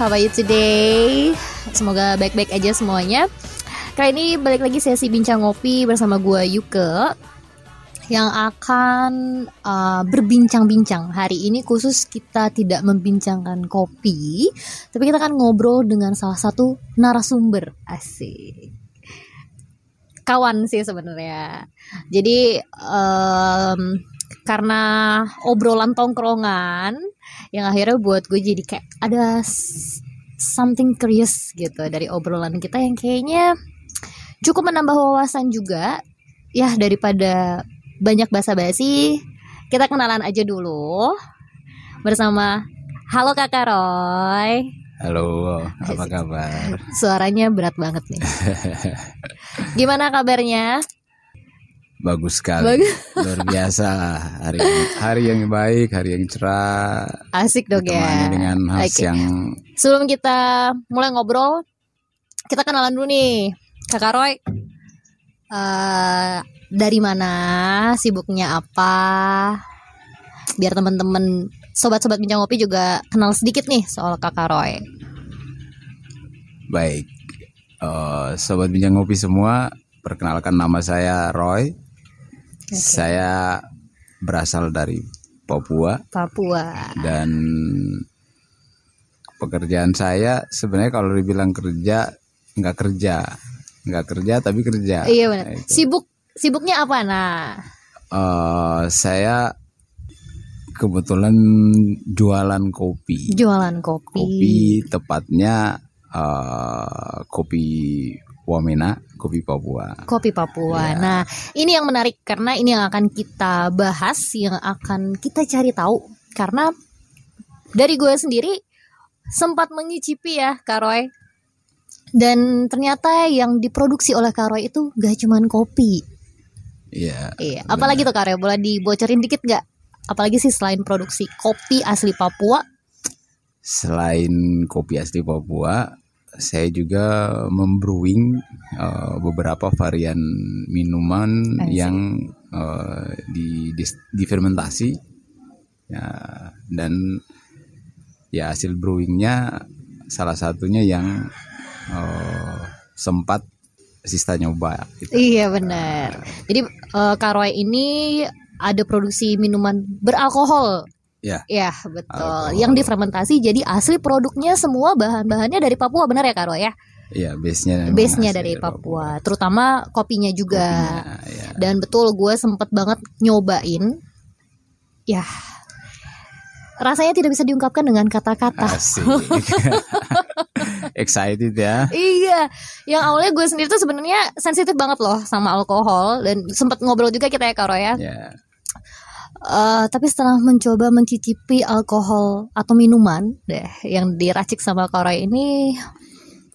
how are you today? Semoga baik-baik aja semuanya. Kali ini balik lagi sesi bincang kopi bersama gue Yuke yang akan uh, berbincang-bincang. Hari ini khusus kita tidak membincangkan kopi, tapi kita akan ngobrol dengan salah satu narasumber asik. Kawan sih sebenarnya. Jadi um, karena obrolan tongkrongan yang akhirnya buat gue jadi kayak ada something curious gitu dari obrolan kita yang kayaknya cukup menambah wawasan juga ya daripada banyak basa-basi kita kenalan aja dulu bersama halo kakak Roy Halo, apa kabar? Suaranya berat banget nih. Gimana kabarnya? Bagus sekali. Bagus. Luar biasa. Hari hari yang baik, hari yang cerah. Asik dong ya. dengan host okay. yang Sebelum kita mulai ngobrol, kita kenalan dulu nih. Kakak Roy. Uh, dari mana? Sibuknya apa? Biar teman-teman sobat-sobat bincang kopi juga kenal sedikit nih soal kakak Roy. Baik, uh, sobat bincang kopi semua, perkenalkan nama saya Roy. Okay. Saya berasal dari Papua. Papua. Dan pekerjaan saya sebenarnya kalau dibilang kerja nggak kerja, nggak kerja tapi kerja. Iya benar. Nah, Sibuk sibuknya apa nah? Uh, saya kebetulan jualan kopi. Jualan kopi. Kopi tepatnya uh, kopi Wamena, kopi Papua. Kopi Papua. Ya. Nah, ini yang menarik karena ini yang akan kita bahas, yang akan kita cari tahu karena dari gue sendiri sempat menyicipi ya, Karoy. Dan ternyata yang diproduksi oleh Karoy itu gak cuman kopi. Iya. Iya. Apalagi tuh Karoy, boleh dibocorin dikit gak? apalagi sih selain produksi kopi asli Papua selain kopi asli Papua saya juga membrewing uh, beberapa varian minuman yang uh, di, di difermentasi ya dan ya hasil brewingnya salah satunya yang uh, sempat sista nyoba gitu. iya benar jadi uh, Karoy ini ada produksi minuman beralkohol. Ya. Ya, betul. Alkohol. Yang difermentasi jadi asli produknya semua bahan-bahannya dari Papua, benar ya Karo ya? Iya, base-nya base-nya dari, Papua. Papua, terutama kopinya juga. Kopinya, ya. Dan betul gue sempet banget nyobain. Ya. Rasanya tidak bisa diungkapkan dengan kata-kata. Excited ya. Iya. Yang awalnya gue sendiri tuh sebenarnya sensitif banget loh sama alkohol dan sempat ngobrol juga kita ya Karo ya. Yeah Uh, tapi setelah mencoba mencicipi alkohol atau minuman deh yang diracik sama Korea ini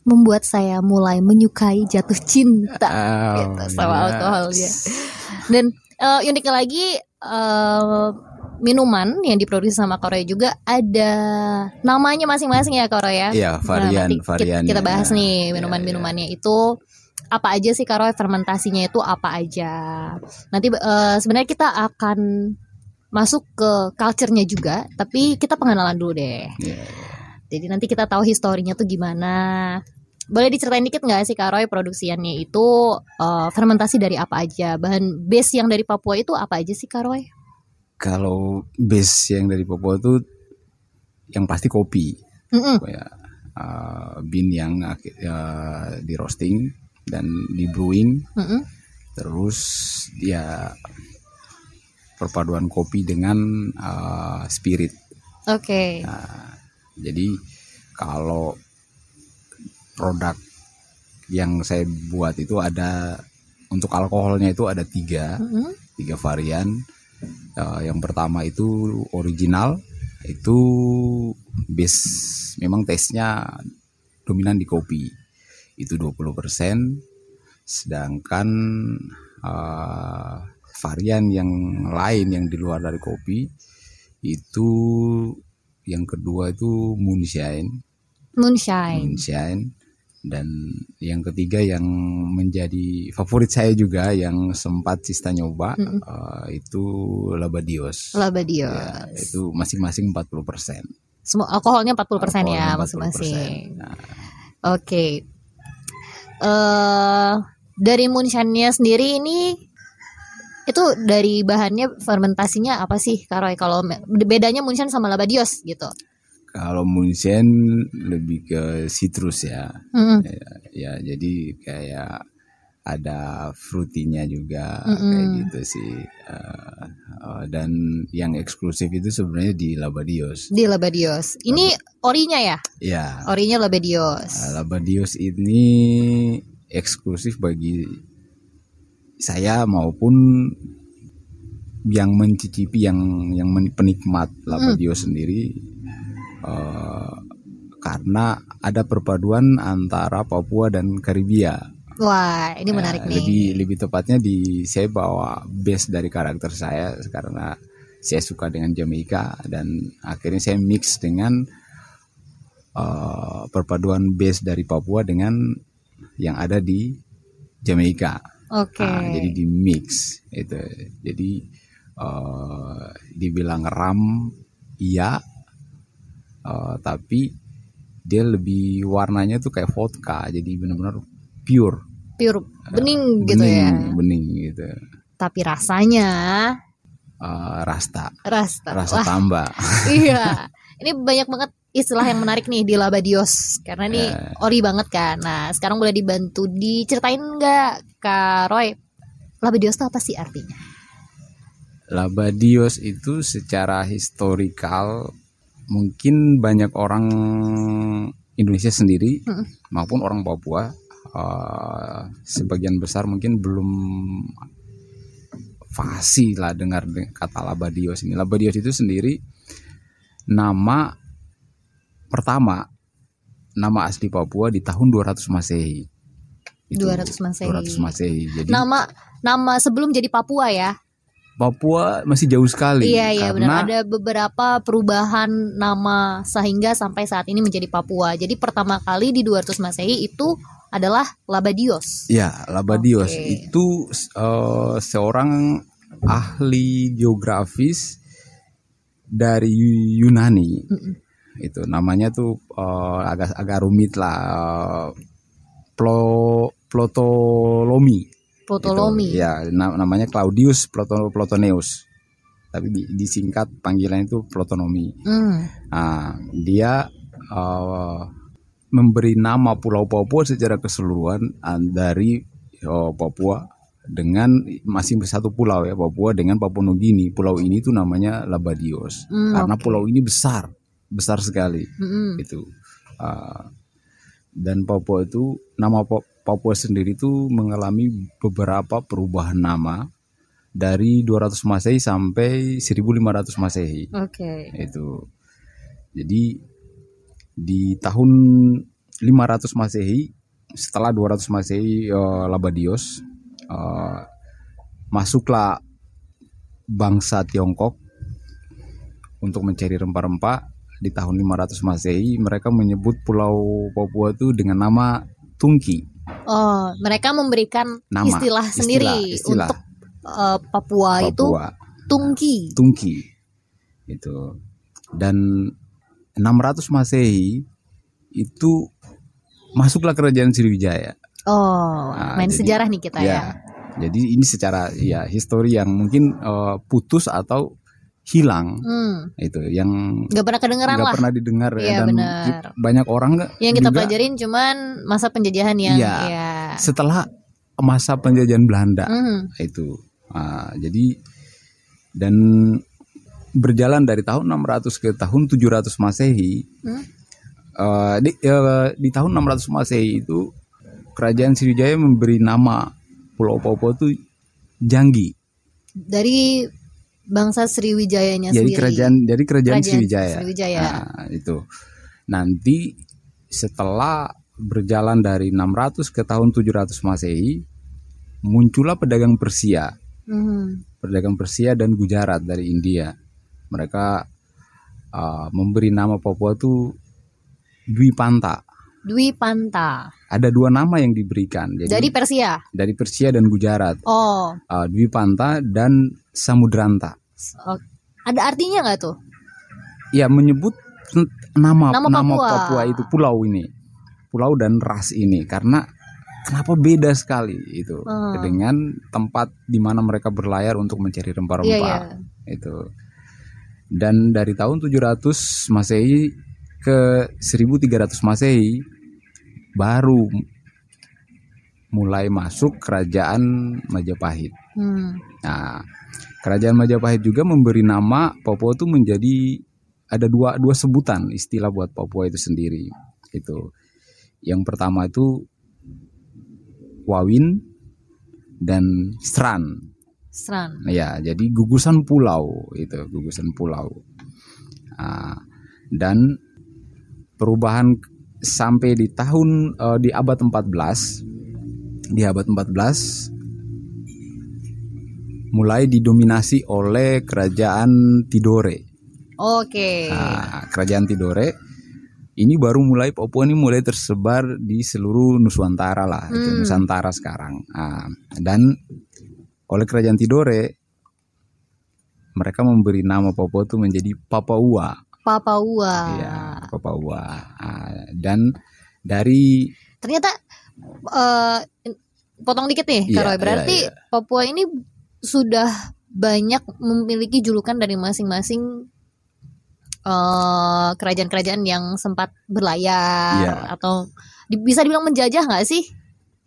membuat saya mulai menyukai jatuh cinta oh, gitu, sama yes. alkoholnya. Dan uh, uniknya lagi uh, minuman yang diproduksi sama Korea juga ada namanya masing-masing ya Korea. Iya, varian nah, varian. Kita, kita bahas nih iya, minuman-minumannya ya, ya. itu apa aja sih Karo fermentasinya itu apa aja. Nanti uh, sebenarnya kita akan masuk ke culture-nya juga, tapi kita pengenalan dulu deh. Yeah. Jadi nanti kita tahu historinya tuh gimana. Boleh diceritain dikit nggak sih Karoy produksiannya itu uh, fermentasi dari apa aja? Bahan base yang dari Papua itu apa aja sih Karoy? Kalau base yang dari Papua itu yang pasti kopi. Mm -mm. Ya, uh, bean yang uh, di roasting dan di brewing. Mm -mm. Terus ya perpaduan kopi dengan uh, spirit. Oke. Okay. Nah, jadi kalau produk yang saya buat itu ada untuk alkoholnya itu ada tiga, mm -hmm. tiga varian. Uh, yang pertama itu original, itu base memang tesnya dominan di kopi, itu 20%, sedangkan uh, varian yang lain yang di luar dari kopi itu yang kedua itu moonshine moonshine moonshine dan yang ketiga yang menjadi favorit saya juga yang sempat Sista nyoba mm -hmm. uh, itu Labadios. Labadios. Ya, itu masing-masing 40%. Semua alkoholnya 40% persen ya Alkoholnya 40%. masing-masing. Nah, Oke. Eh dari Munshannya sendiri ini itu dari bahannya fermentasinya apa sih Karoy kalau bedanya Munshan sama Labadios gitu. kalau Munchen lebih ke citrus ya. Mm-mm. Ya, jadi kayak ada fruitinya juga Mm-mm. kayak gitu sih. Eh, eh, dan yang eksklusif itu sebenarnya di Labadios. Di Labadios. Ini orinya ya? Ya, Orinya Labadios. eh, Labadios ini eksklusif bagi saya maupun yang mencicipi yang yang penikmat Labadios sendiri eh, karena ada perpaduan antara Papua dan Karibia. Wah, ini menarik Eh, nih. Lebih lebih tepatnya di saya bawa base dari karakter saya karena saya suka dengan Jamaika dan akhirnya saya mix dengan eh, perpaduan base dari Papua dengan yang ada di Jamaika. Oke. Nah, jadi di mix itu. Jadi eh, dibilang ram iya eh, tapi dia lebih warnanya tuh kayak vodka jadi benar-benar pure Pure bening gitu ya. bening bening gitu Tapi rasanya Eh, rasta rasa. rasa Wah, tambah iya. Ini banyak banget istilah yang menarik nih di Labadios karena ini Eh. ori banget kan. Nah, sekarang boleh dibantu diceritain nggak Kak Roy? Labadios itu apa sih artinya? Labadios itu secara historikal mungkin banyak orang Indonesia sendiri Mm-mm. maupun orang Papua eh, sebagian besar mungkin belum fasih lah dengar de- kata Labadios ini. Labadios itu sendiri nama pertama nama asli Papua di tahun 200 Masehi. Itu, 200 Masehi. 200 Masehi. Jadi Nama nama sebelum jadi Papua ya. Papua masih jauh sekali. Iya iya karena benar ada beberapa perubahan nama sehingga sampai saat ini menjadi Papua. Jadi pertama kali di 200 Masehi itu adalah Labadios. Ya, Labadios Oke. itu eh, seorang ahli geografis dari Yunani. Mm-mm. Itu namanya tuh eh, agak agak rumit lah. eh, Plo Plotolomi. Ptolemy. Itu, ya, na- namanya Claudius Ploto- Plotoneus. Tapi di- disingkat panggilan itu Plotonomi. Hmm. Nah, dia eh, memberi nama Pulau Papua secara keseluruhan dari oh, Papua dengan masih satu pulau ya Papua dengan Papua Nugini. Pulau ini tuh namanya Labadios Hmm, karena oke. pulau ini besar, besar sekali Mm-mm. itu. Ah, dan Papua itu nama Pa- Papua sendiri itu mengalami beberapa perubahan nama dari 200 Masehi sampai 1500 Masehi Oke. itu jadi di tahun 500 Masehi setelah 200 Masehi eh, Labadios eh, masuklah bangsa Tiongkok untuk mencari rempah-rempah di tahun 500 Masehi mereka menyebut pulau Papua itu dengan nama Tungki Oh, mereka memberikan Nama, istilah istilah, sendiri istilah. untuk eh, Papua, itu Papua Tungki. Tungki itu dan 600 Masehi itu masuklah kerajaan Sriwijaya Oh, Nah, main jadi- sejarah nih kita ya. ya jadi ini secara ya histori yang mungkin eh, putus atau hilang Hmm, itu yang nggak pernah kedengeran nggak lah. pernah didengar ya dan benar. banyak orang nggak Yang kita juga pelajarin cuman masa penjajahan yang Iya. ya. setelah masa penjajahan Belanda Hmm, itu Ah, jadi dan berjalan dari tahun 600 ke tahun 700 Masehi Hmm. eh, di, eh, di tahun 600 Masehi itu kerajaan Sriwijaya memberi nama Pulau Papua itu Janggi dari bangsa Sriwijayanya jadi sendiri. kerajaan dari kerajaan, Kerajaan Sriwijaya. Sriwijaya. Nah, itu nanti setelah berjalan dari 600 ke tahun 700 Masehi muncullah pedagang Persia Hmm, pedagang Persia dan Gujarat dari India. Mereka uh, memberi nama Papua itu Dwi Panta. Dwi Panta. Ada dua nama yang diberikan. Jadi, Dari Persia. dari Persia dan Gujarat, Oh, uh, Dwi Panta dan Samudranta. oh, ada artinya nggak tuh? Ya menyebut nama Nama nama, Papua. Papua itu pulau ini pulau dan ras ini karena kenapa beda sekali itu Hmm. dengan tempat di mana mereka berlayar untuk mencari rempah-rempah iya. itu dan dari tahun 700 Masehi ke 1300 Masehi baru mulai masuk kerajaan Majapahit. Hmm. Nah, kerajaan Majapahit juga memberi nama Papua itu menjadi ada dua dua sebutan istilah buat Papua itu sendiri. Itu. Yang pertama itu Wawin dan Stran. Seran. Ya, jadi gugusan pulau itu, gugusan pulau. Ah, dan perubahan sampai di tahun eh, di abad 14 di abad 14 mulai didominasi oleh kerajaan Tidore. Oke. Ah, kerajaan Tidore ini baru mulai Papua ini mulai tersebar di seluruh Nusantara lah, itu Hmm. Nusantara sekarang. Ah, dan oleh kerajaan Tidore mereka memberi nama Papua itu menjadi Papua. Papua. Iya, Papua. Ah, dan dari Ternyata eh potong dikit nih, Iya, Karoy. Berarti iya, Papua ini sudah banyak memiliki julukan dari masing-masing eh, kerajaan-kerajaan yang sempat berlayar Iya. atau di- bisa dibilang menjajah nggak sih?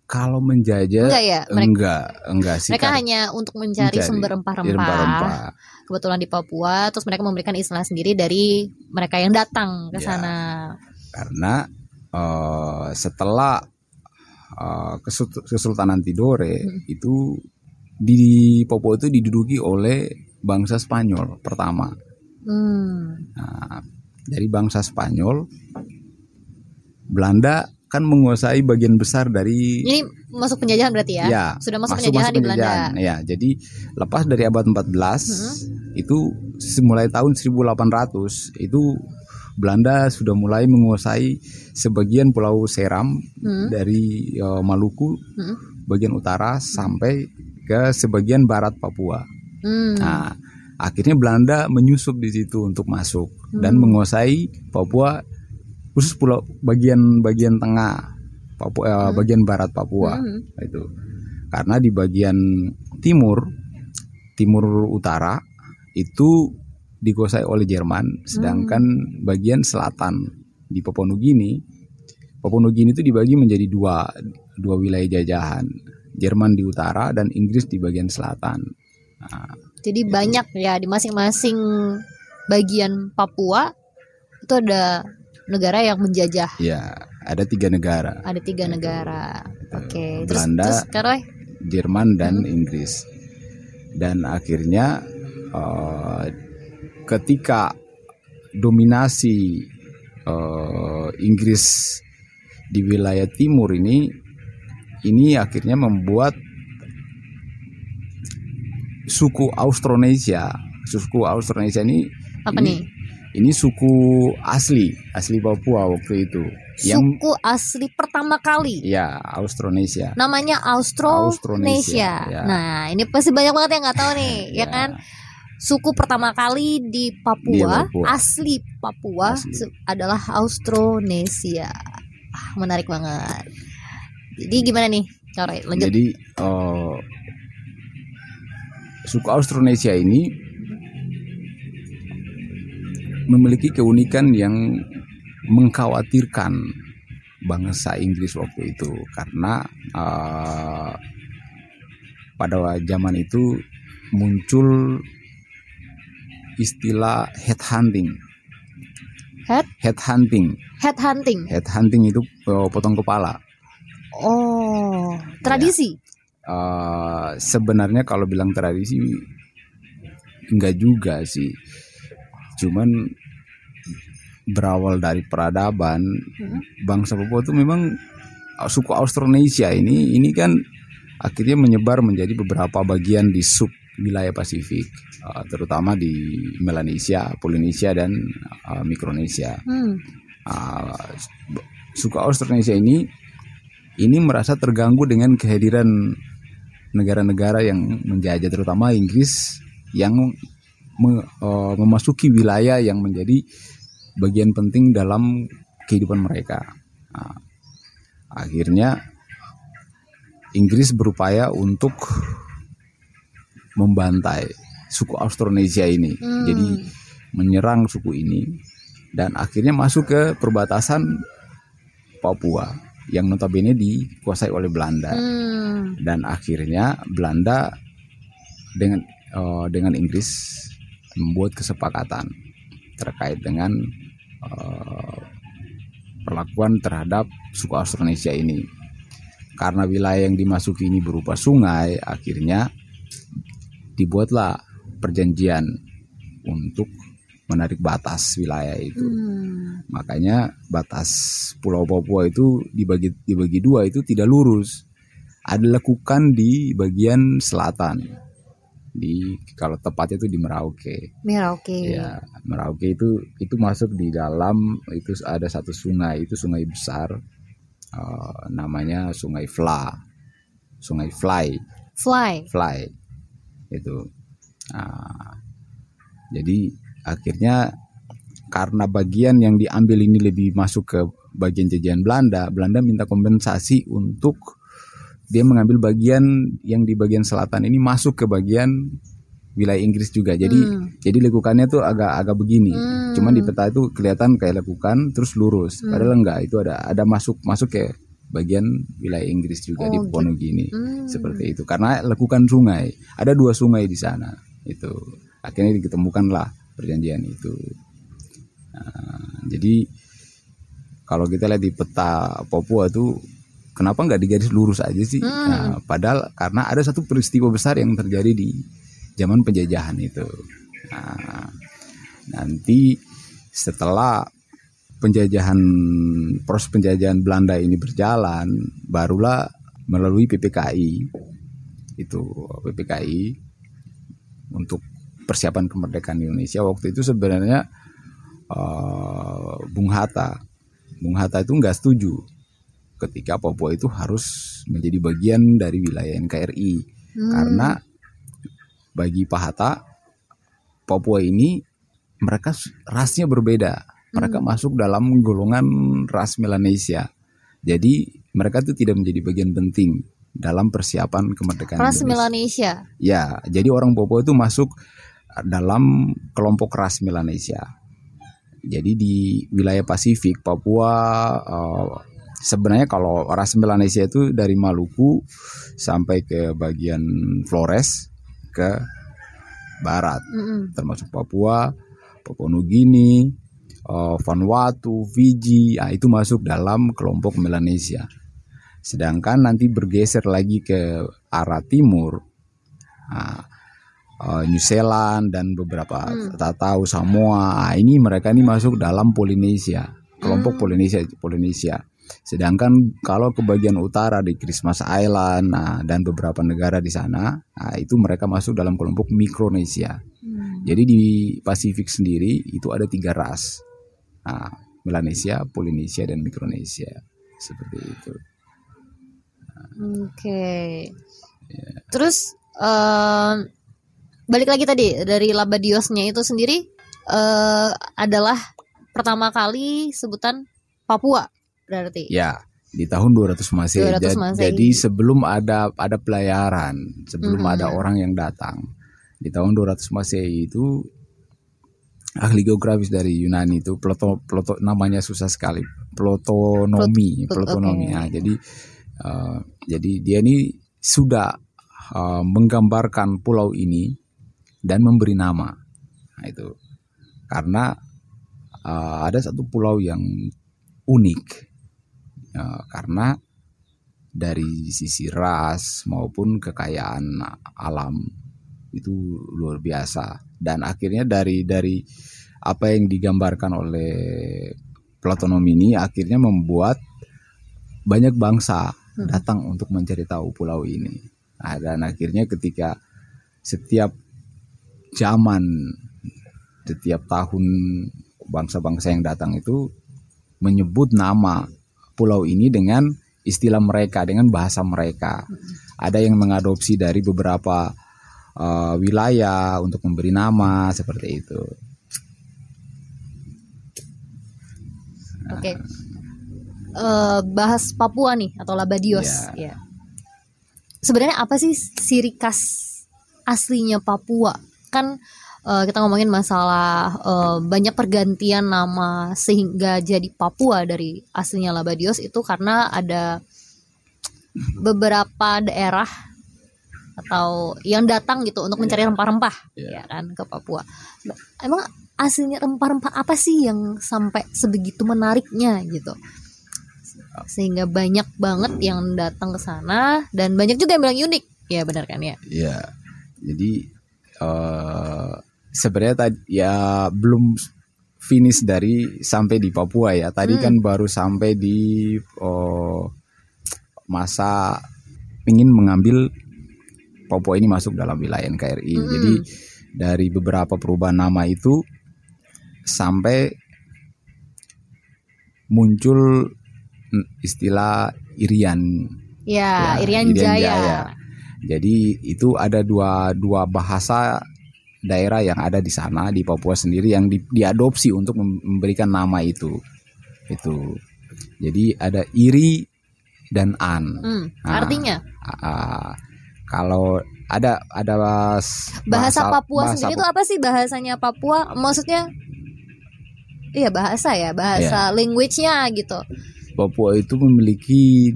kalau menjajah Enggak ya, mereka, enggak, enggak sih. mereka hanya untuk mencari, Mencari sumber rempah-rempah. rempah-rempah. Kebetulan di Papua, terus mereka memberikan istilah sendiri dari mereka yang datang ke Ya. sana. karena eh, setelah Kesul- Kesultanan Tidore Hmm. itu di Papua itu diduduki oleh bangsa Spanyol pertama. Hmm. Nah, dari bangsa Spanyol, Belanda kan menguasai bagian besar dari Ini masuk penjajahan berarti ya? Ya, Sudah masuk, masuk penjajahan masuk di Belanda. penjajahan. Ya, jadi lepas dari abad 14 itu mulai tahun 1800 itu Belanda sudah mulai menguasai sebagian Pulau Seram Hmm. dari eh, Maluku Hmm. bagian utara sampai ke sebagian barat Papua. Hmm. Nah, akhirnya Belanda menyusup di situ untuk masuk dan Hmm. menguasai Papua khusus pulau bagian bagian tengah Papua eh, Hmm. bagian barat Papua Hmm. itu karena di bagian timur timur utara itu dikuasai oleh Jerman sedangkan bagian selatan di Papua Nugini Papua Nugini itu dibagi menjadi dua dua wilayah jajahan Jerman di utara dan Inggris di bagian selatan Nah, Jadi banyak ya di masing-masing bagian Papua itu ada negara yang menjajah. ya ada tiga negara Ada tiga negara. Oke. Terus, Belanda. terus Karoy? Jerman dan Inggris dan akhirnya eh, ketika dominasi eh, Inggris di wilayah timur ini ini akhirnya membuat suku Austronesia suku Austronesia ini Apa ini, nih? Ini suku asli asli Papua waktu itu yang Suku asli pertama kali. ya Austronesia Namanya Austronesia. Austronesia, ya. Nah, ini pasti banyak banget yang nggak tahu nih, ya Ya. kan? Suku pertama kali di Papua, Di Papua. asli Papua Asli. adalah Austronesia. Ah, menarik banget. Jadi gimana nih, Karoy? Lanjut. Jadi eh, suku Austronesia ini memiliki keunikan yang mengkhawatirkan bangsa Inggris waktu itu karena eh, pada zaman itu muncul istilah headhunting. Head? Headhunting. Headhunting. Headhunting itu eh, potong kepala. Oh, tradisi. Eh, sebenarnya kalau bilang tradisi enggak juga sih cuman berawal dari peradaban Hmm. bangsa Papua itu memang eh, suku Austronesia ini ini kan akhirnya menyebar menjadi beberapa bagian di sub wilayah Pasifik eh, terutama di Melanesia, Polinesia dan eh, Mikronesia. Hmm. Suku Austronesia ini ini merasa terganggu dengan kehadiran negara-negara yang menjajah terutama Inggris yang me- eh, memasuki wilayah yang menjadi bagian penting dalam kehidupan mereka. Nah, akhirnya Inggris berupaya untuk membantai suku Austronesia ini. Hmm. Jadi menyerang suku ini dan akhirnya masuk ke perbatasan Papua yang notabene dikuasai oleh Belanda. Hmm. Dan akhirnya Belanda dengan uh, dengan Inggris membuat kesepakatan terkait dengan uh, perlakuan terhadap suku Austronesia ini. Karena wilayah yang dimasuki ini berupa sungai, akhirnya dibuatlah perjanjian untuk menarik batas wilayah itu. Hmm. Makanya batas Pulau Papua itu dibagi dibagi dua itu tidak lurus. Ada lekukan di bagian selatan di kalau tepatnya itu di Merauke. Merauke. Ya, Merauke itu itu masuk di dalam itu ada satu sungai itu sungai besar uh, namanya Sungai Fla. Sungai Fly. Fly. Fly. Itu. Nah, jadi akhirnya karena bagian yang diambil ini lebih masuk ke bagian jajahan Belanda, Belanda minta kompensasi untuk dia mengambil bagian yang di bagian selatan ini masuk ke bagian wilayah Inggris juga. Jadi hmm. jadi lekukannya tuh agak agak begini. Hmm. Cuman di peta itu kelihatan kayak lekukan terus lurus. Hmm. Padahal enggak, itu ada ada masuk masuk ke bagian wilayah Inggris juga oh, di gitu. Hmm. Seperti itu. Karena lekukan sungai. Ada dua sungai di sana. Itu. Akhirnya diketemukanlah perjanjian itu. Nah, jadi kalau kita lihat di peta Papua itu kenapa nggak digaris lurus aja sih? Hmm. Nah, padahal karena ada satu peristiwa besar yang terjadi di zaman penjajahan itu. Nah, nanti setelah penjajahan proses penjajahan Belanda ini berjalan, barulah melalui PPKI itu PPKI untuk persiapan kemerdekaan Indonesia waktu itu sebenarnya uh, Bung Hatta Bung Hatta itu nggak setuju ketika Papua itu harus menjadi bagian dari wilayah NKRI hmm. karena bagi Pak Hatta Papua ini mereka rasnya berbeda. Mereka hmm. masuk dalam golongan ras Melanesia. Jadi mereka itu tidak menjadi bagian penting dalam persiapan kemerdekaan ras Melanesia? Ya jadi orang Papua itu masuk dalam kelompok ras Melanesia. Jadi di wilayah Pasifik Papua uh, sebenarnya kalau ras Melanesia itu dari Maluku sampai ke bagian Flores ke barat, mm -hmm. termasuk Papua, Papua Nugini, uh, Vanuatu, Fiji, nah, itu masuk dalam kelompok Melanesia. Sedangkan nanti bergeser lagi ke arah timur, nah, uh, New Zealand dan beberapa mm. tahu Samoa, nah, ini mereka ini masuk dalam Polinesia, kelompok mm. Polinesia, Polinesia. Sedangkan kalau ke bagian utara di Christmas Island nah, dan beberapa negara di sana, nah, itu mereka masuk dalam kelompok Mikronesia. Hmm. Jadi di Pasifik sendiri itu ada tiga ras, nah, Melanesia, Polinesia, dan Mikronesia, seperti itu. Oke. Okay. Ya. Yeah. Terus uh, balik lagi tadi dari Labadiosnya itu sendiri uh, adalah pertama kali sebutan Papua berarti. Ya, di tahun 200 Masehi. 200 Masehi. Jadi sebelum ada ada pelayaran, sebelum -hmm. ada orang yang datang. Di tahun 200 Masehi itu ahli geografis dari Yunani itu ploto, ploto namanya susah sekali. Plotonomi, Plot, plotonomi. Okay. Nah, jadi uh, jadi dia ini sudah uh, menggambarkan pulau ini dan memberi nama. Nah, itu karena uh, ada satu pulau yang unik ya, karena dari sisi ras maupun kekayaan alam itu luar biasa dan akhirnya dari dari apa yang digambarkan oleh Platonom ini akhirnya membuat banyak bangsa hmm. datang untuk mencari tahu pulau ini nah, dan akhirnya ketika setiap zaman setiap tahun bangsa-bangsa yang datang itu menyebut nama pulau ini dengan istilah mereka, dengan bahasa mereka. Ada yang mengadopsi dari beberapa uh, wilayah untuk memberi nama seperti itu. Oke. Okay. Uh, bahas Papua nih atau Labadios ya. Yeah. Sebenarnya apa sih ciri khas aslinya Papua? Kan uh, kita ngomongin masalah uh, banyak pergantian nama sehingga jadi Papua dari aslinya Labadios itu karena ada beberapa daerah atau yang datang gitu untuk mencari iya. rempah-rempah yeah. ya kan ke Papua. Emang aslinya rempah-rempah apa sih yang sampai sebegitu menariknya gitu? Sehingga banyak banget yang datang ke sana dan banyak juga yang bilang unik. Ya benar kan ya? Iya. Jadi uh, sebenarnya tadi ya belum finish dari sampai di Papua ya. Tadi hmm. kan baru sampai di uh, masa ingin mengambil Papua ini masuk dalam wilayah NKRI. Hmm. Jadi dari beberapa perubahan nama itu sampai muncul istilah Irian. Ya, ya Irian, Irian Jaya. Jaya. Jadi itu ada dua dua bahasa daerah yang ada di sana di Papua sendiri yang di, diadopsi untuk memberikan nama itu. Itu. Jadi ada Iri dan An. Hmm, nah, artinya? Uh, kalau ada ada bahasa, bahasa Papua bahasa sendiri itu apa sih bahasanya Papua? Maksudnya Iya bahasa ya, bahasa ya. language-nya gitu. Papua itu memiliki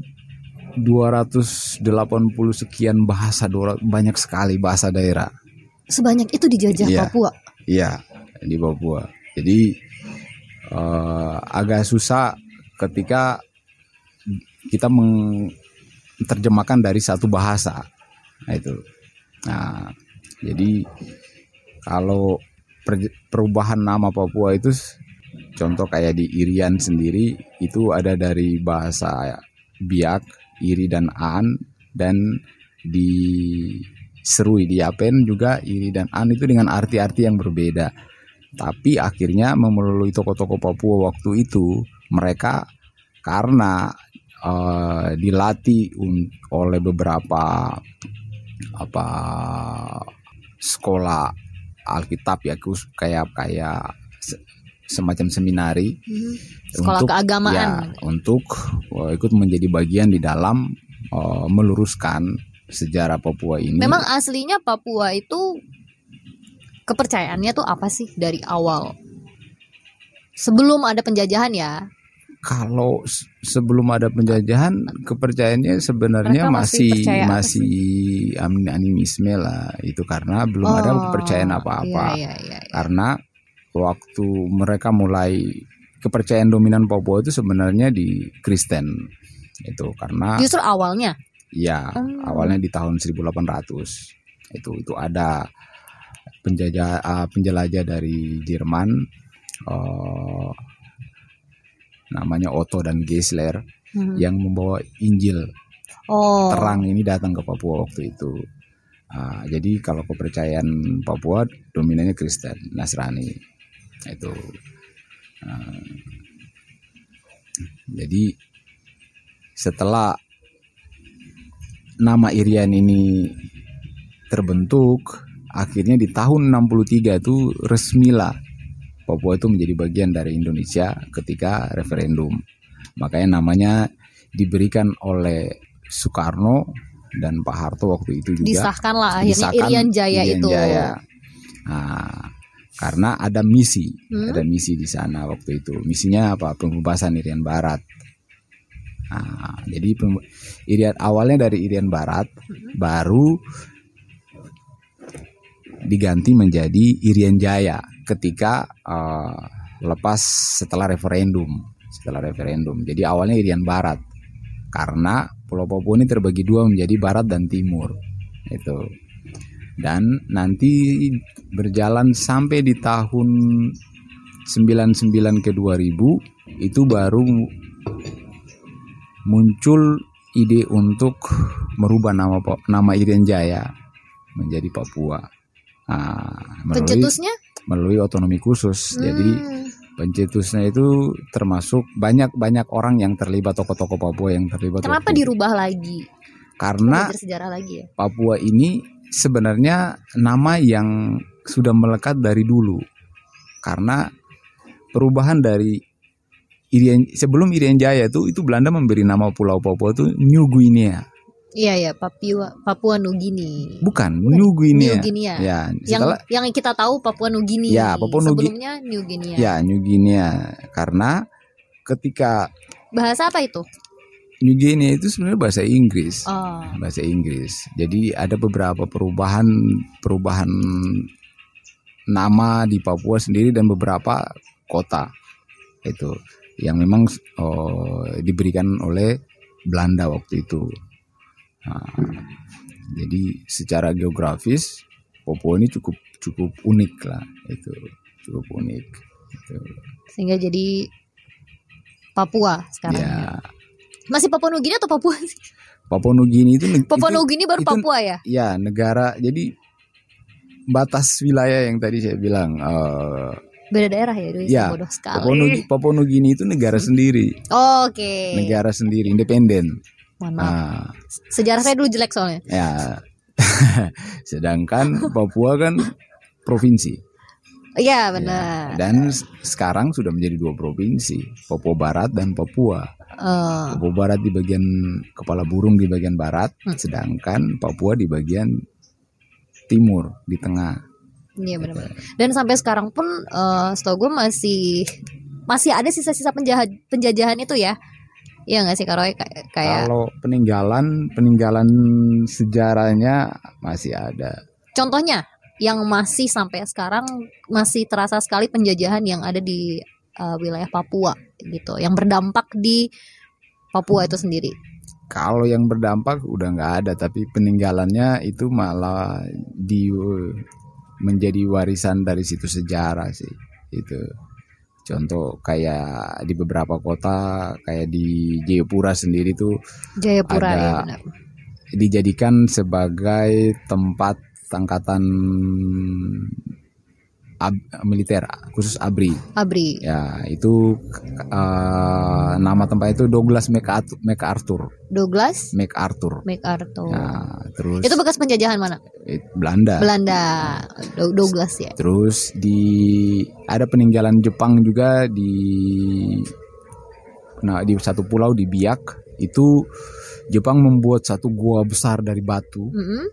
280 sekian bahasa, banyak sekali bahasa daerah. Sebanyak itu dijajah ya. Papua. Iya, di Papua. Jadi uh, agak susah ketika kita menerjemahkan dari satu bahasa. Nah itu. Nah, jadi kalau perubahan nama Papua itu contoh kayak di Irian sendiri itu ada dari bahasa Biak, Iri dan An dan di Serui di Yapen juga Iri dan An itu dengan arti-arti yang berbeda. Tapi akhirnya melalui toko-toko Papua waktu itu mereka karena uh, dilatih oleh beberapa apa sekolah Alkitab ya kayak kayak semacam seminari hmm. sekolah untuk, keagamaan ya untuk uh, ikut menjadi bagian di dalam uh, meluruskan sejarah Papua ini. Memang aslinya Papua itu kepercayaannya tuh apa sih dari awal? Sebelum ada penjajahan ya, kalau sebelum ada penjajahan kepercayaannya sebenarnya masih masih, masih animisme lah itu karena belum oh, ada kepercayaan apa-apa iya, iya, iya, iya. karena waktu mereka mulai kepercayaan dominan Papua itu sebenarnya di Kristen itu karena justru awalnya ya hmm. awalnya di tahun 1800 itu itu ada penjajah uh, penjelajah dari Jerman uh, namanya Otto dan Geisler hmm. yang membawa Injil oh. terang ini datang ke Papua waktu itu. Uh, jadi kalau kepercayaan Papua dominannya Kristen, Nasrani itu. Uh, jadi setelah nama Irian ini terbentuk, akhirnya di tahun 63 itu resmilah Papua itu menjadi bagian dari Indonesia ketika referendum. Makanya namanya diberikan oleh Soekarno dan Pak Harto waktu itu juga. Disahkanlah akhirnya disahkan Irian Jaya Irian itu. Jaya. Nah, karena ada misi, hmm? ada misi di sana waktu itu. Misinya apa? Pembebasan Irian Barat. Nah, jadi Irian awalnya dari Irian Barat, hmm. baru diganti menjadi Irian Jaya ketika uh, lepas setelah referendum setelah referendum jadi awalnya Irian Barat karena Pulau Papua ini terbagi dua menjadi Barat dan Timur itu dan nanti berjalan sampai di tahun 99 ke 2000 itu baru muncul ide untuk merubah nama nama Irian Jaya menjadi Papua. Nah, melalui, Pencetusnya? melalui otonomi khusus. Hmm. Jadi pencetusnya itu termasuk banyak-banyak orang yang terlibat tokoh-tokoh Papua yang terlibat. Kenapa waktu. dirubah lagi? Karena sejarah lagi ya? Papua ini sebenarnya nama yang sudah melekat dari dulu. Karena perubahan dari Irian sebelum Irian Jaya tuh itu Belanda memberi nama pulau Papua itu New Guinea. Iya ya, Papua Papua Nugini. Bukan, New Guinea. New Guinea. Ya, setelah yang yang kita tahu Papua Nugini. Ya, Papua Nugini. Sebelumnya New Guinea. Ya, New Guinea. Karena ketika bahasa apa itu? New Guinea itu sebenarnya bahasa Inggris. Oh. Bahasa Inggris. Jadi ada beberapa perubahan perubahan nama di Papua sendiri dan beberapa kota itu yang memang oh, diberikan oleh Belanda waktu itu. Nah, jadi secara geografis Papua ini cukup cukup unik lah itu cukup unik. Itu. Sehingga jadi Papua sekarang. Ya. Masih Papua Nugini atau Papua sih? Papua Nugini itu Papua itu, Nugini baru itu, Papua ya? Ya negara jadi batas wilayah yang tadi saya bilang. Uh, Beda daerah ya, Dwi, ya bodoh sekali. Papua Nugini, Papua Nugini itu negara sendiri. Oh, Oke. Okay. Negara sendiri, independen. Mohon maaf. Nah, Sejarah saya dulu jelek soalnya. Ya. Sedangkan Papua kan provinsi. Iya benar. Ya, dan sekarang sudah menjadi dua provinsi, Papua Barat dan Papua. Uh. Papua Barat di bagian kepala burung di bagian barat, hmm. sedangkan Papua di bagian timur di tengah. Iya benar-benar. Dan sampai sekarang pun, uh, setahu gue masih masih ada sisa-sisa penjahat penjajahan itu ya. Iya nggak sih Karoy kayak Kalau peninggalan peninggalan sejarahnya masih ada. Contohnya yang masih sampai sekarang masih terasa sekali penjajahan yang ada di uh, wilayah Papua gitu, yang berdampak di Papua itu sendiri. Kalau yang berdampak udah nggak ada, tapi peninggalannya itu malah di menjadi warisan dari situ sejarah sih itu contoh kayak di beberapa kota kayak di Jayapura sendiri tuh Jayapura ada ya benar. dijadikan sebagai tempat angkatan ab, militer khusus ABRI. ABRI. Ya, itu uh, nama tempat itu Douglas MacArthur. Douglas MacArthur. MacArthur. Ya, terus Itu bekas penjajahan mana? Belanda. Belanda. Douglas ya. Terus di ada peninggalan Jepang juga di nah di satu pulau di Biak itu Jepang membuat satu gua besar dari batu. Mm -hmm.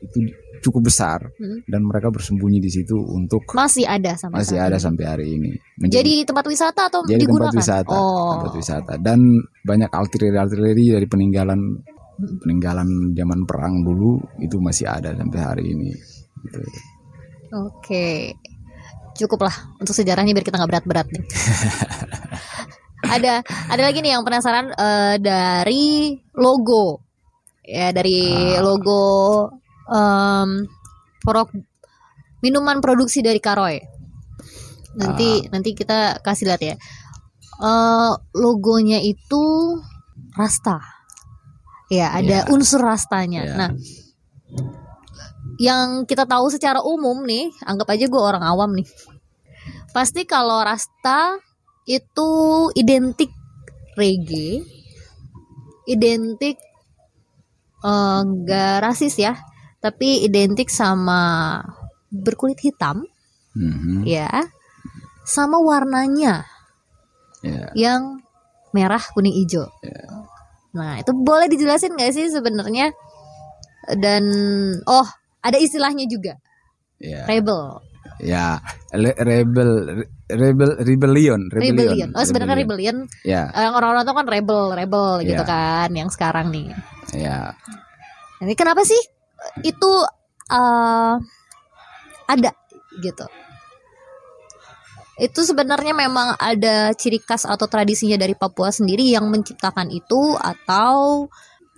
Itu cukup besar hmm. dan mereka bersembunyi di situ untuk masih ada sampai masih ada sampai hari ini. Menjadi, jadi tempat wisata atau jadi digunakan? tempat wisata, oh. tempat wisata dan banyak artileri-artileri dari peninggalan hmm. peninggalan zaman perang dulu itu masih ada sampai hari ini. Gitu. Oke, cukuplah untuk sejarahnya biar kita nggak berat-berat nih. ada ada lagi nih yang penasaran uh, dari logo ya dari ah. logo um, produk minuman produksi dari Karoy. Nanti uh. nanti kita kasih lihat ya. Uh, logonya itu rasta. Ya, ada yeah. unsur rastanya. Yeah. Nah, yang kita tahu secara umum nih, anggap aja gue orang awam nih. Pasti kalau rasta itu identik reggae, identik enggak uh, rasis ya, tapi identik sama berkulit hitam, mm-hmm. ya, sama warnanya yeah. yang merah, kuning, hijau. Yeah. Nah itu boleh dijelasin nggak sih sebenarnya? Dan oh ada istilahnya juga, yeah. rebel. Ya, Le- rebel, rebel, rebellion, rebellion. rebellion. Oh sebenarnya rebellion. Ya. Yeah. Orang-orang itu kan rebel, rebel gitu yeah. kan, yang sekarang nih. Ya. Yeah. Ini kenapa sih itu uh, ada gitu. Itu sebenarnya memang ada ciri khas atau tradisinya dari Papua sendiri yang menciptakan itu atau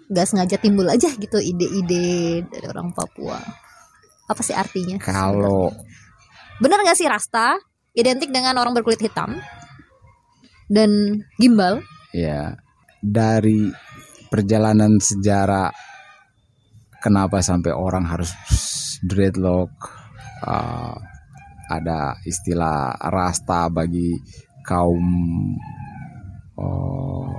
gak sengaja timbul aja gitu ide-ide dari orang Papua. Apa sih artinya? Kalau benar gak sih Rasta? Identik dengan orang berkulit hitam dan gimbal? Ya dari perjalanan sejarah kenapa sampai orang harus dreadlock uh, ada istilah rasta bagi kaum uh,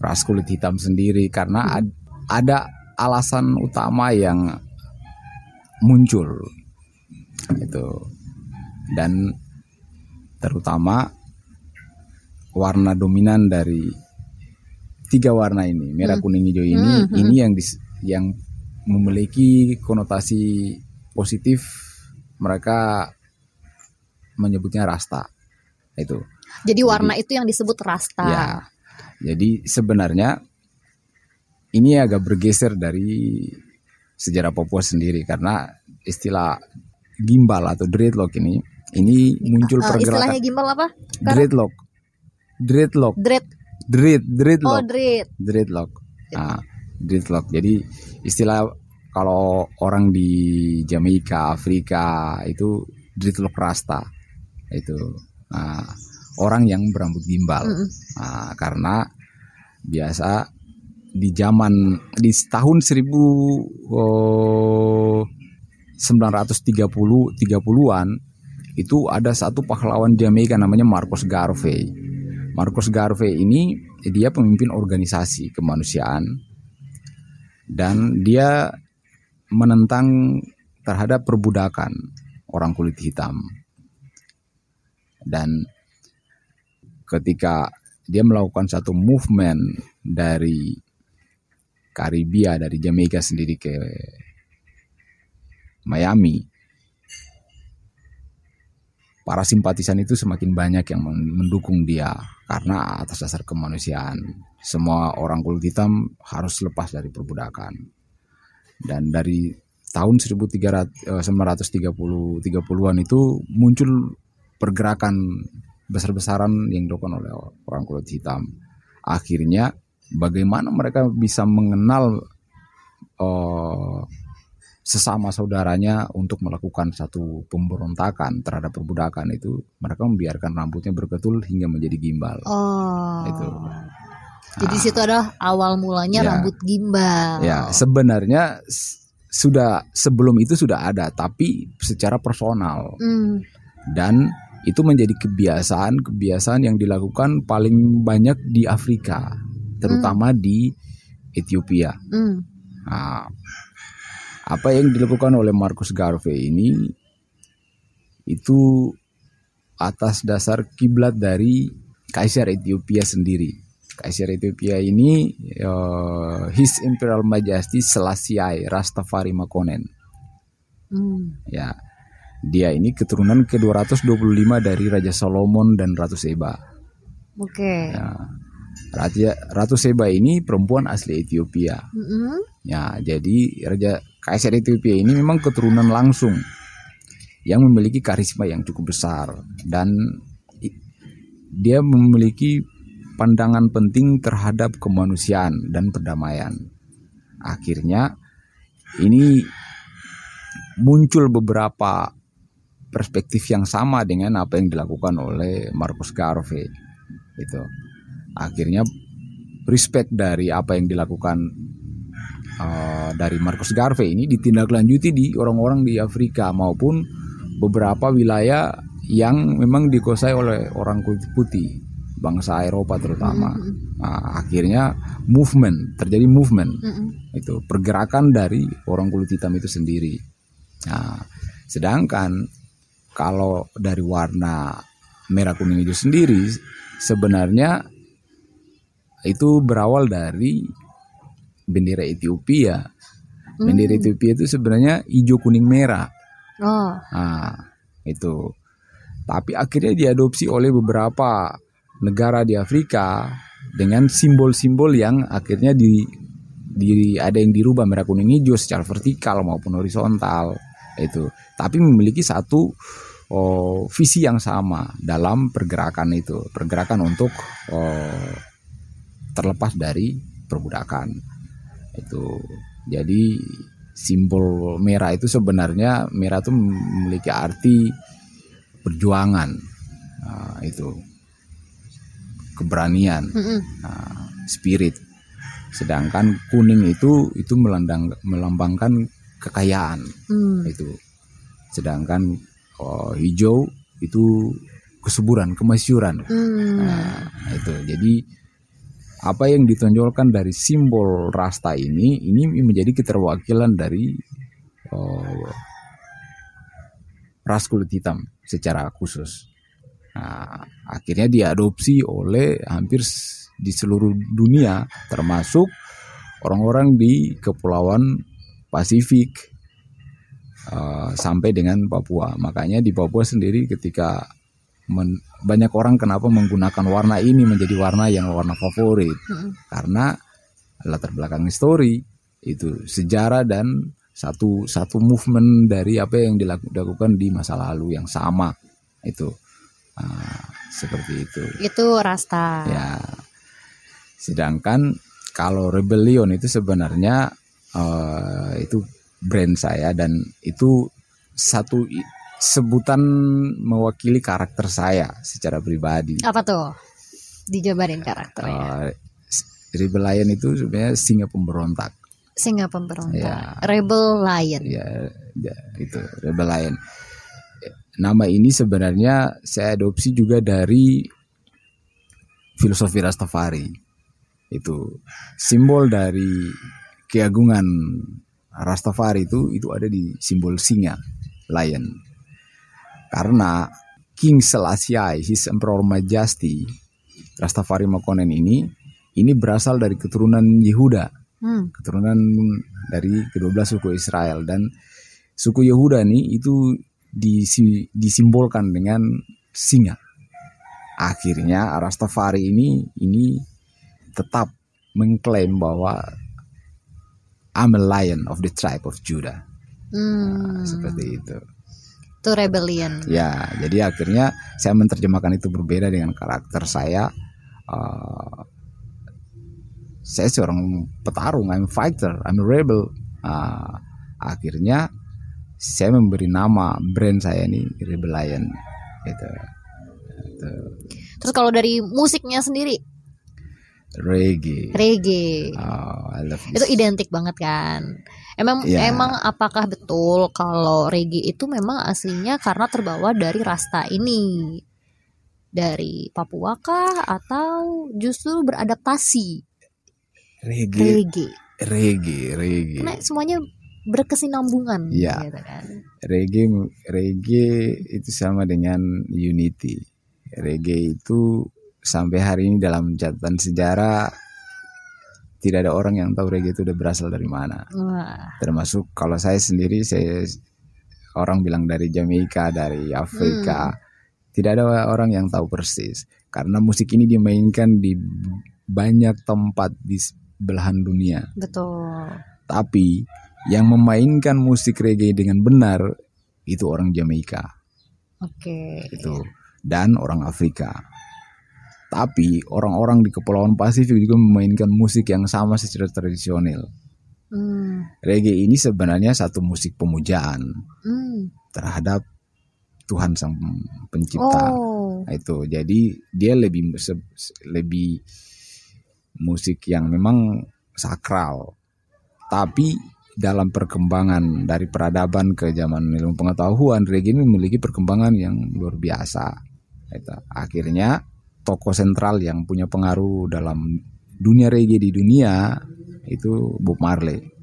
ras kulit hitam sendiri karena ad, ada alasan utama yang muncul itu dan terutama warna dominan dari tiga warna ini merah Hmm. kuning hijau ini Hmm, hmm. ini yang dis- yang memiliki konotasi positif mereka menyebutnya rasta itu Jadi warna itu yang disebut rasta. ya jadi sebenarnya ini agak bergeser dari sejarah Papua sendiri karena istilah gimbal atau dreadlock ini ini muncul Eh, istilahnya pergerakan gimbal apa? dreadlock dreadlock Dread. dread Oh, dreadlock dread. dreadlock nah dreadlock jadi istilah kalau orang di Jamaika Afrika itu dreadlock rasta itu nah, orang yang berambut gimbal Mm-mm. Nah, karena biasa di zaman di tahun 1000 oh, 930 30-an itu ada satu pahlawan Jamaika namanya Marcus Garvey. Marcus Garvey ini dia pemimpin organisasi kemanusiaan dan dia menentang terhadap perbudakan orang kulit hitam. Dan ketika dia melakukan satu movement dari Karibia dari Jamaika sendiri ke Miami para simpatisan itu semakin banyak yang men- mendukung dia karena atas dasar kemanusiaan semua orang kulit hitam harus lepas dari perbudakan dan dari tahun 1300 eh, 1930 30-an itu muncul pergerakan besar-besaran yang dilakukan oleh orang kulit hitam. Akhirnya bagaimana mereka bisa mengenal eh, sesama saudaranya untuk melakukan satu pemberontakan terhadap perbudakan itu mereka membiarkan rambutnya berketul hingga menjadi gimbal. Oh. Itu. Jadi Ah. situ adalah awal mulanya Ya. rambut gimbal. Ya, sebenarnya sudah sebelum itu sudah ada tapi secara personal Hmm. dan itu menjadi kebiasaan-kebiasaan yang dilakukan paling banyak di Afrika, terutama di Ethiopia. Hmm. Nah, apa yang dilakukan oleh Marcus Garvey ini itu atas dasar kiblat dari Kaisar Ethiopia sendiri. Kaisar Ethiopia ini eh, His Imperial Majesty Selassie Rastafari Makonnen. Hmm. Ya. Dia ini keturunan ke-225 dari Raja Solomon dan Ratu Seba. Oke. Ya. Raja Ratu Seba ini perempuan asli Ethiopia. Mm-mm. Ya, jadi Raja Kaisar Ethiopia ini memang keturunan langsung yang memiliki karisma yang cukup besar dan dia memiliki pandangan penting terhadap kemanusiaan dan perdamaian. Akhirnya ini muncul beberapa perspektif yang sama dengan apa yang dilakukan oleh Marcus Garvey. Itu. Akhirnya respect dari apa yang dilakukan uh, dari Marcus Garvey ini ditindaklanjuti di orang-orang di Afrika maupun beberapa wilayah yang memang dikuasai oleh orang kulit putih, bangsa Eropa terutama. Mm-mm. Nah, akhirnya movement terjadi movement Mm-mm. itu pergerakan dari orang kulit hitam itu sendiri. Nah, sedangkan kalau dari warna merah kuning hijau sendiri sebenarnya itu berawal dari bendera Ethiopia. Bendera Hmm. Ethiopia itu sebenarnya hijau kuning merah. Oh. Nah, itu. Tapi akhirnya diadopsi oleh beberapa negara di Afrika dengan simbol-simbol yang akhirnya di, di ada yang dirubah merah kuning hijau secara vertikal maupun horizontal itu. Tapi memiliki satu oh, visi yang sama dalam pergerakan itu, pergerakan untuk oh, terlepas dari perbudakan itu. Jadi simbol merah itu sebenarnya merah itu memiliki arti perjuangan Nah, itu keberanian Mm-mm. nah, spirit sedangkan kuning itu itu melandang, melambangkan kekayaan Hmm. itu sedangkan oh, hijau itu kesuburan kemasyuran Hmm. Nah, itu. Jadi apa yang ditonjolkan dari simbol rasta ini ini menjadi keterwakilan dari oh, ras kulit hitam secara khusus. Nah, akhirnya diadopsi oleh hampir di seluruh dunia, termasuk orang-orang di kepulauan Pasifik uh, sampai dengan Papua. Makanya di Papua sendiri ketika men, banyak orang kenapa menggunakan warna ini menjadi warna yang warna favorit, hmm. karena latar belakang histori itu sejarah dan satu satu movement dari apa yang dilakukan di masa lalu yang sama itu Nah, seperti itu. Itu Rasta. Ya. Sedangkan kalau Rebellion itu sebenarnya uh, itu brand saya dan itu satu sebutan mewakili karakter saya secara pribadi. Apa tuh? Dijabarin karakternya. Uh, Rebellion itu sebenarnya singa pemberontak. Singa pemberontak. Ya. Rebel Lion. Ya, ya itu Rebel Lion nama ini sebenarnya saya adopsi juga dari filosofi Rastafari. Itu simbol dari keagungan Rastafari itu itu ada di simbol singa, lion. Karena King Selassie, His Emperor Majesty, Rastafari Makonnen ini ini berasal dari keturunan Yehuda, hmm. keturunan dari kedua belas suku Israel dan suku Yehuda nih itu disi, disimbolkan dengan singa. Akhirnya Rastafari ini ini tetap mengklaim bahwa I'm a lion of the tribe of Judah. Hmm. Nah, seperti itu. Itu rebellion. Ya, jadi akhirnya saya menerjemahkan itu berbeda dengan karakter saya. Uh, saya seorang petarung, I'm a fighter, I'm a rebel. Uh, akhirnya saya memberi nama brand saya ini Rebel Lion gitu. gitu. Terus kalau dari musiknya sendiri reggae. Reggae. Oh, I love this. Itu identik banget kan. Emang yeah. emang apakah betul kalau reggae itu memang aslinya karena terbawa dari rasta ini? Dari Papua kah atau justru beradaptasi? Reggae. Reggae. Reggae, reggae. Karena semuanya berkesinambungan ya. gitu kan. Reggae reggae itu sama dengan unity. Reggae itu sampai hari ini dalam catatan sejarah tidak ada orang yang tahu reggae itu udah berasal dari mana. Wah. Termasuk kalau saya sendiri saya orang bilang dari Jamaika, dari Afrika. Hmm. Tidak ada orang yang tahu persis karena musik ini dimainkan di banyak tempat di belahan dunia. Betul. Tapi yang memainkan musik reggae dengan benar itu orang Jamaika. Oke. Okay. Itu dan orang Afrika. Tapi orang-orang di Kepulauan Pasifik juga memainkan musik yang sama secara tradisional. Hmm. Reggae ini sebenarnya satu musik pemujaan hmm. terhadap Tuhan sang pencipta. Oh. Itu jadi dia lebih lebih musik yang memang sakral. Tapi dalam perkembangan dari peradaban ke zaman ilmu pengetahuan reggae ini memiliki perkembangan yang luar biasa. Itu. Akhirnya tokoh sentral yang punya pengaruh dalam dunia reggae di dunia itu Bob Marley.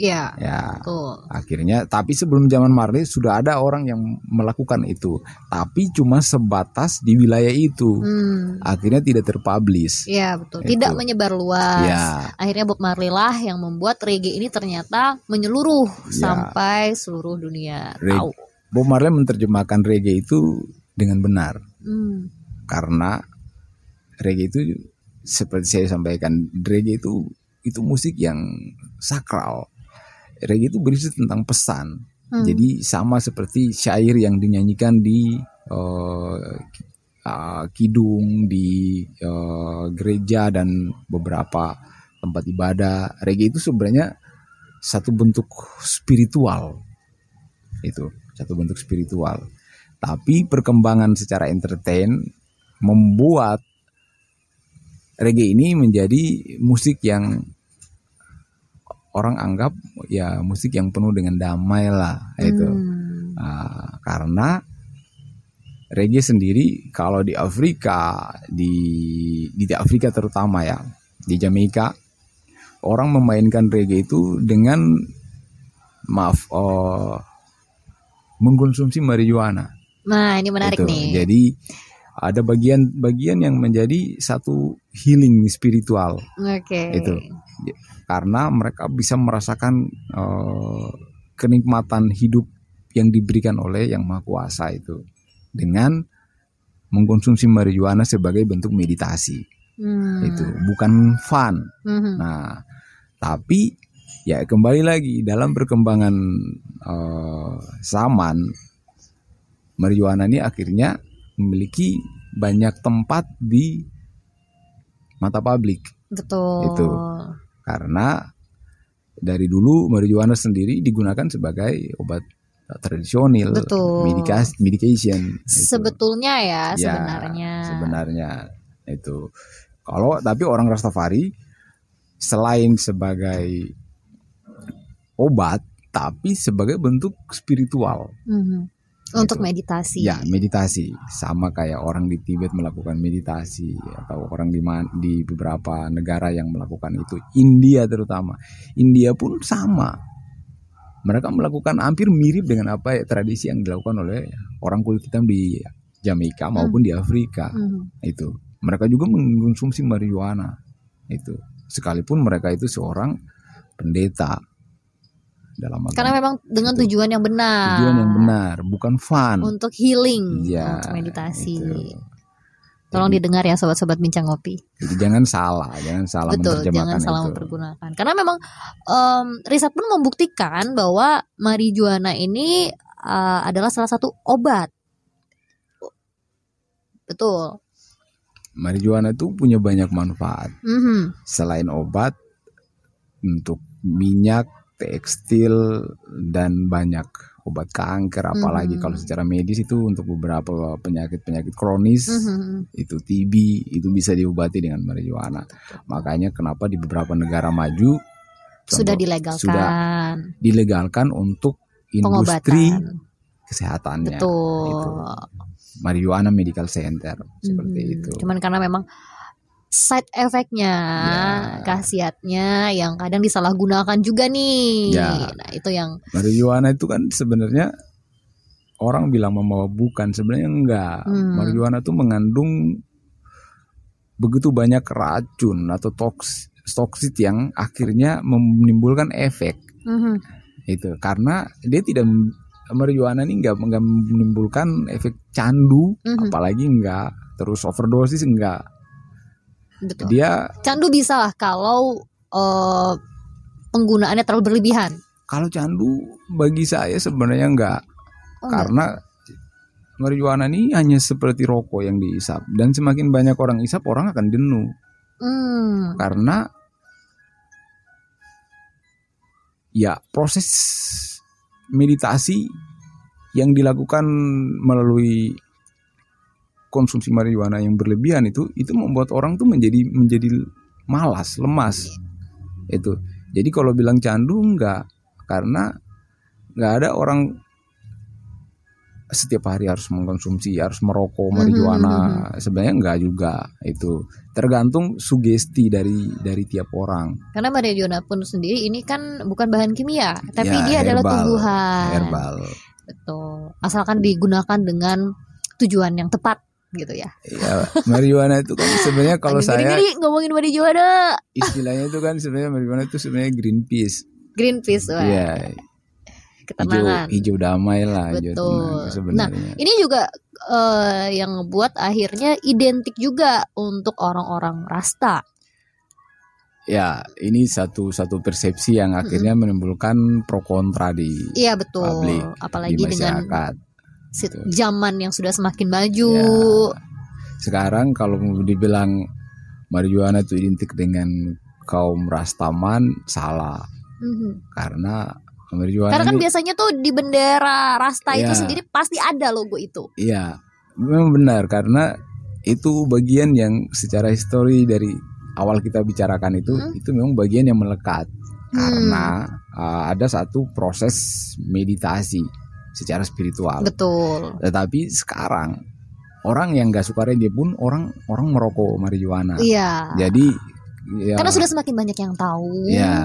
Iya. Ya. Betul. Akhirnya tapi sebelum zaman Marley sudah ada orang yang melakukan itu, tapi cuma sebatas di wilayah itu. Hmm. Akhirnya tidak terpublish. Iya, betul. Itu. Tidak menyebar luas. Ya. Akhirnya Bob Marley lah yang membuat reggae ini ternyata menyeluruh ya. sampai seluruh dunia Reg tahu. Bob Marley menerjemahkan reggae itu dengan benar. Hmm. Karena reggae itu seperti saya sampaikan, reggae itu itu musik yang sakral reggae itu berisi tentang pesan. Hmm. Jadi sama seperti syair yang dinyanyikan di uh, uh, kidung, di uh, gereja dan beberapa tempat ibadah. Reggae itu sebenarnya satu bentuk spiritual. Itu satu bentuk spiritual. Tapi perkembangan secara entertain membuat reggae ini menjadi musik yang orang anggap ya musik yang penuh dengan damai lah itu hmm. uh, karena reggae sendiri kalau di Afrika di di Afrika terutama ya di Jamaika orang memainkan reggae itu dengan maaf uh, mengkonsumsi marijuana nah ini menarik itu. nih jadi ada bagian-bagian yang menjadi satu healing spiritual. Oke. Itu karena mereka bisa merasakan uh, kenikmatan hidup yang diberikan oleh yang maha kuasa itu dengan mengkonsumsi marijuana sebagai bentuk meditasi. Hmm. Itu bukan fun. Hmm. Nah, tapi ya kembali lagi dalam perkembangan uh, zaman marijuana ini akhirnya memiliki banyak tempat di mata publik. Betul. Itu karena dari dulu marijuana sendiri digunakan sebagai obat tradisional, Betul. medication, medication. Sebetulnya ya, ya sebenarnya. Sebenarnya itu. Kalau tapi orang Rastafari selain sebagai obat, tapi sebagai bentuk spiritual. Mm -hmm. Untuk itu. meditasi. Ya, meditasi. Sama kayak orang di Tibet melakukan meditasi atau orang di di beberapa negara yang melakukan itu. India terutama. India pun sama. Mereka melakukan hampir mirip dengan apa ya, tradisi yang dilakukan oleh orang kulit hitam di Jamaika maupun hmm. di Afrika. Hmm. Itu. Mereka juga mengkonsumsi marijuana. Itu. Sekalipun mereka itu seorang pendeta dalam agama. Karena memang dengan itu. tujuan yang benar. Tujuan yang benar, bukan fun. Untuk healing, ya, untuk meditasi. Itu. Tolong jadi, didengar ya sobat-sobat bincang ngopi. Jadi jangan salah, jangan salah Betul, jangan salah itu. mempergunakan. Karena memang um, riset pun membuktikan bahwa marijuana ini uh, adalah salah satu obat. Betul. Marijuana itu punya banyak manfaat. Mm -hmm. Selain obat, untuk minyak, tekstil dan banyak obat kanker apalagi hmm. kalau secara medis itu untuk beberapa penyakit-penyakit kronis hmm. itu TB itu bisa diobati dengan marijuana. Makanya kenapa di beberapa negara maju sudah dilegalkan sudah dilegalkan untuk industri Pengobatan. kesehatannya Betul. itu marijuana medical center seperti hmm. itu. Cuman karena memang side effectnya, ya. khasiatnya yang kadang disalahgunakan juga nih. Ya. Nah itu yang marijuana itu kan sebenarnya orang bilang membawa bukan sebenarnya enggak. Hmm. Marijuana itu mengandung begitu banyak racun atau toks toksit yang akhirnya menimbulkan efek. Hmm. Itu karena dia tidak marijuana ini enggak, enggak menimbulkan efek candu, hmm. apalagi enggak terus overdosis enggak Betul. Dia candu bisa lah kalau uh, penggunaannya terlalu berlebihan. Kalau candu bagi saya sebenarnya enggak. Oh, karena enggak. marijuana ini hanya seperti rokok yang diisap dan semakin banyak orang isap orang akan jenuh. Hmm. Karena ya proses meditasi yang dilakukan melalui konsumsi marijuana yang berlebihan itu itu membuat orang tuh menjadi menjadi malas, lemas. Itu. Jadi kalau bilang candu enggak karena enggak ada orang setiap hari harus mengkonsumsi, harus merokok mhm, marijuana. Mm -hmm. Sebenarnya enggak juga itu. Tergantung sugesti dari dari tiap orang. Karena marijuana pun sendiri ini kan bukan bahan kimia, tapi ya, dia herbal, adalah tumbuhan. Herbal. Betul. Asalkan digunakan dengan tujuan yang tepat gitu ya. Iya, marijuana itu kan sebenarnya kalau saya gini, ngomongin marijuana. Istilahnya itu kan sebenarnya marijuana itu sebenarnya Greenpeace. Greenpeace, wah. Iya. Ketenangan. Hijau, hijau damai lah, Betul. hijau tenang sebenarnya. Nah, ini juga uh, yang ngebuat akhirnya identik juga untuk orang-orang rasta. Ya, ini satu satu persepsi yang akhirnya hmm. menimbulkan pro kontra di Iya, betul. publik, apalagi di dengan zaman yang sudah semakin maju. Ya. Sekarang kalau dibilang marijuana itu identik dengan kaum Rastaman salah. Mm-hmm. Karena marijuana Karena kan ini, biasanya tuh di bendera Rasta ya, itu sendiri pasti ada logo itu. Iya. Memang benar karena itu bagian yang secara histori dari awal kita bicarakan itu hmm? itu memang bagian yang melekat hmm. karena uh, ada satu proses meditasi secara spiritual. Betul. Tetapi sekarang orang yang gak suka reggae pun orang orang merokok marijuana. Iya. Jadi ya, karena sudah semakin banyak yang tahu. Iya.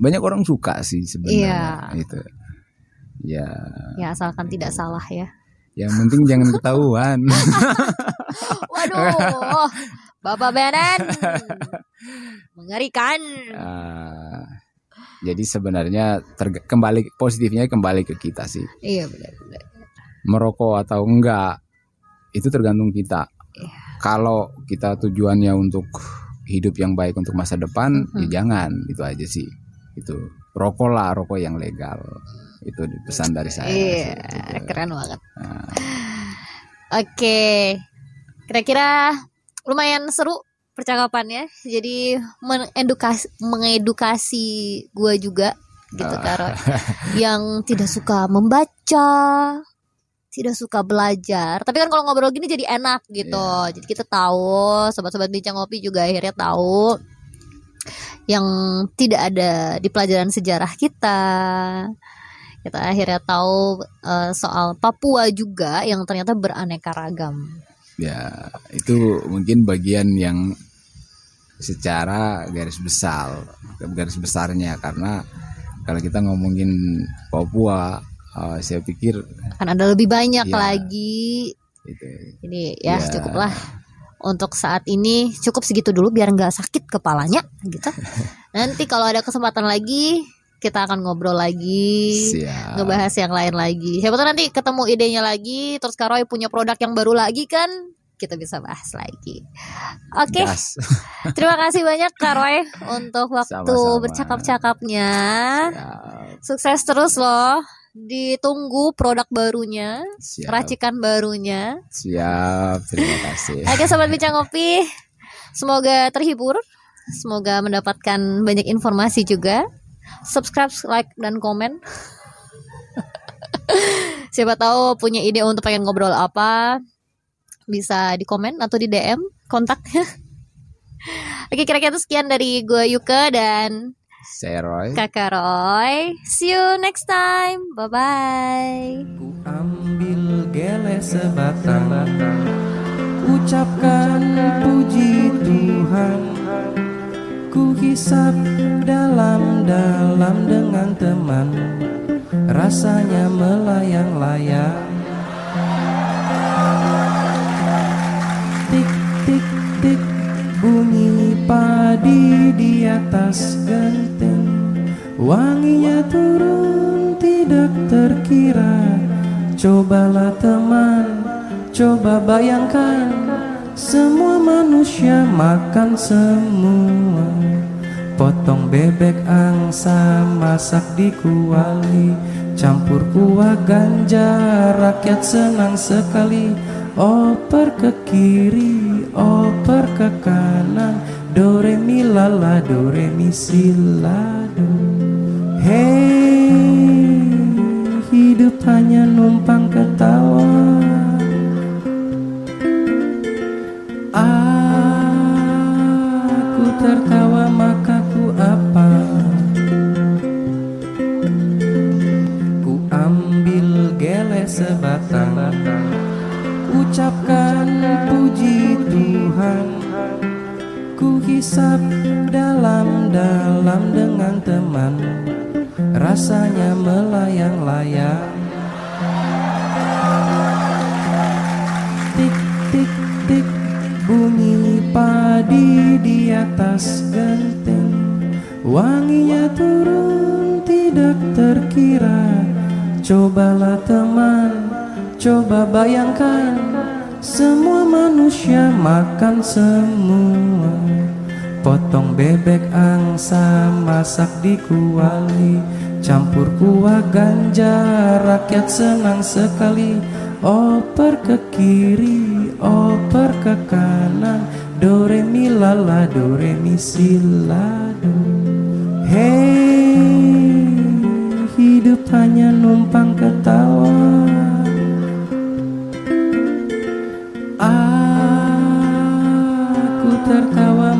Banyak orang suka sih sebenarnya iya. itu. Ya. Ya asalkan tidak salah ya. Yang penting jangan ketahuan. Waduh, Bapak Benen mengerikan. Uh, jadi sebenarnya kembali positifnya kembali ke kita sih. Iya benar-benar. Merokok atau enggak itu tergantung kita. Iya. Kalau kita tujuannya untuk hidup yang baik untuk masa depan, mm -hmm. ya jangan itu aja sih. Itu rokok lah, rokok yang legal. Itu pesan dari saya. Iya, gitu. keren banget. Nah. Oke, kira-kira lumayan seru percakapannya. Jadi mengedukasi, mengedukasi gue juga gitu uh. Karo, yang tidak suka membaca, tidak suka belajar. Tapi kan kalau ngobrol gini jadi enak gitu. Yeah. Jadi kita tahu, sobat-sobat bincang ngopi juga akhirnya tahu yang tidak ada di pelajaran sejarah kita kita akhirnya tahu uh, soal Papua juga yang ternyata beraneka ragam. Ya, itu mungkin bagian yang secara garis besar, garis besarnya karena kalau kita ngomongin Papua, uh, saya pikir kan ada lebih banyak ya, lagi. Itu. Ini ya, ya cukuplah untuk saat ini cukup segitu dulu biar nggak sakit kepalanya gitu. Nanti kalau ada kesempatan lagi kita akan ngobrol lagi, Siap. ngebahas yang lain lagi. Siapa tahu nanti ketemu idenya lagi, terus Karoy punya produk yang baru lagi kan, kita bisa bahas lagi. Oke, okay. terima kasih banyak Karoy untuk waktu bercakap-cakapnya. Sukses terus loh. Ditunggu produk barunya, Siap. racikan barunya. Siap, terima kasih. Oke, sobat bincang kopi, semoga terhibur, semoga mendapatkan banyak informasi juga subscribe, like dan komen. Siapa tahu punya ide untuk pengen ngobrol apa, bisa di komen atau di DM kontaknya. Oke, kira-kira sekian dari gue Yuka dan saya Roy. Kakak Roy. See you next time. Bye bye. Ku ambil gele sebatang, ucapkan puji Tuhan. Ku hisap dalam-dalam dengan teman Rasanya melayang-layang Tik-tik-tik bunyi padi di atas genteng. Wanginya turun tidak terkira. Cobalah teman, coba bayangkan. Semua manusia makan semua. Potong bebek angsa masak di kuali Campur kuah ganja rakyat senang sekali. Oper ke kiri, oper ke kanan. Do re mi la la, do re mi si la do. Hey, hidup hanya numpang ketawa hisap dalam-dalam dengan teman. Rasanya melayang-layang. Tik tik tik Bunyi padi di atas genteng Wanginya turun tidak terkira. Cobalah teman, coba bayangkan. Semua manusia makan semua Potong bebek angsa masak di kuali Campur kuah ganja rakyat senang sekali. Oper ke kiri oper ke kanan do re mi la la do re mi si la do hey hidup hanya numpang ketawa. Aku tertawa